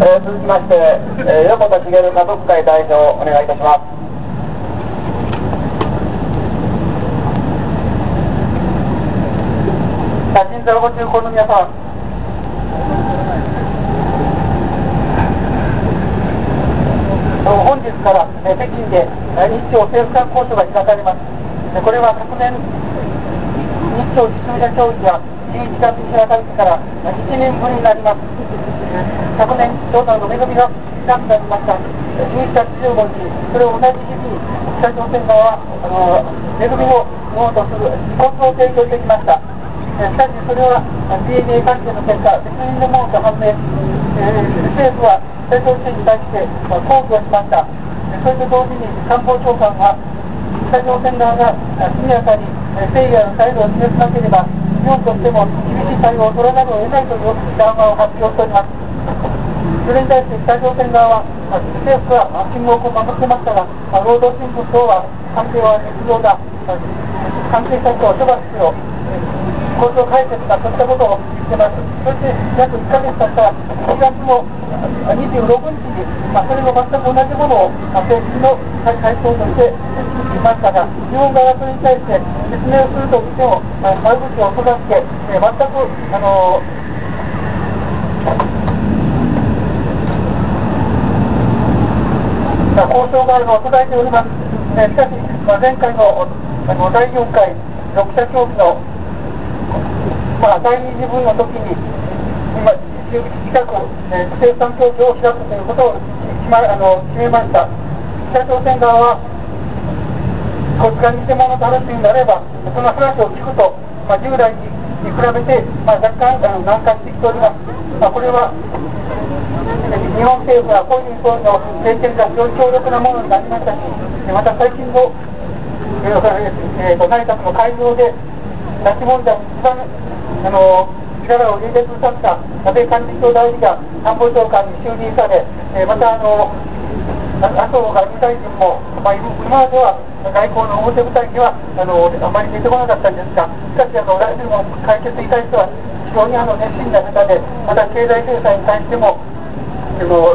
えー続きまして、えー横田茂家族会代表お願いいたします。写真座ご中高の皆さん、本日から、えー北京で、日朝政府間交渉が開かれます。これは昨年、日朝実務者協議が11月に開かれてから1年ぶりになります。昨年、長男の恵みがなくなりました。11月15日、それを同じ日に北朝鮮側は、あの恵みをものとする遺骨を提供してきました。しかし、それは DNA 鑑定の結果、別人のものと判明、え政府は北朝鮮に対して抗議をしました。それと同時に官房長官は、北朝鮮側が速やかにえ誠意ある態度を示さなければ、日本としても厳しい対応を取らざるを得ないという談話を発表しております。それに対して北朝鮮側は、まあ政府は沈黙を守ってましたが、まあ労働新聞等は関係は捏造だ、まあ関係者と処罰しろ、交渉解決だ、そういったことを言ってます。そして約1ヶ月経った1月の26日に、まあ、それも全く同じものをまあ正式の回答として言いましたが、日本側はそれに対して説明をすると言っても、まあ、悪口を育てて、えー全く、あのまあ、交渉があるのを途絶えております。しかし、まあ、前回のあの第4回6者協議の、まあ、第2次分の時に、今、近く、えー、生産協議を開くということを決まあの決めました。北朝鮮側は、こちらに偽物と話すんであれば、その話を聞くと、まあ、従来に比べて、まあ、若干あの難化してきております。まあ、これは日本政府は小泉総理の政権が非常に強力なものになりましたし、また最近の、えーえー内閣の改造で、拉致問題に一番あの力を入れてくださった安倍幹事長代理が官房長官に就任され、えーまたあの麻生外務大臣も、まあ、今までは外交の表舞台にはあのあまり出てこなかったんですが、しかしあの、来年の解決に対しては非常にあの熱心な方で、また経済制裁に対しても、あの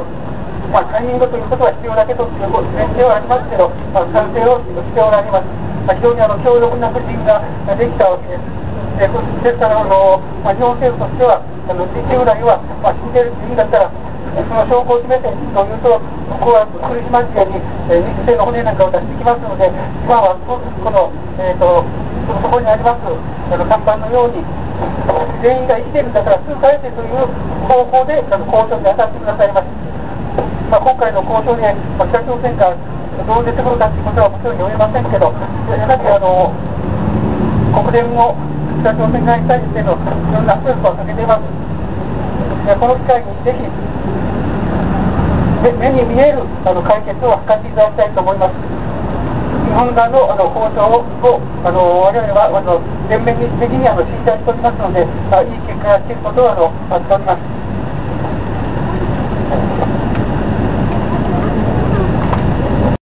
まあ、タイミングということは必要だけどという前提はありますけど、まあ、賛成をしておられます。まあ、非常にあの強力な布陣ができたわけです。えそですからあの、まあ、日本政府としては、あの従来は、まあ、死んでるっていうんだったら、その証拠を示せというと、ここは苦しまじやに、えー、肉声の骨なんかを出してきますので、今はここの、えーと、そそこにありますあの看板のように、全員が生きてるんだから、すぐ帰ってという方法であの交渉に当たってくださいます。まあ、今回の交渉で、まあ、北朝鮮がどう出てくるかということはもちろん読めませんけど、やはりあの国連も北朝鮮側に対してのいろんな圧力をかけています。この機会にぜひ目目に見えるあの解決を図っていただきたいと思います。日本側のあの交渉をあの我々はあの全面的にあの信頼しておりますので、あいい結果が出ることをあの待っております。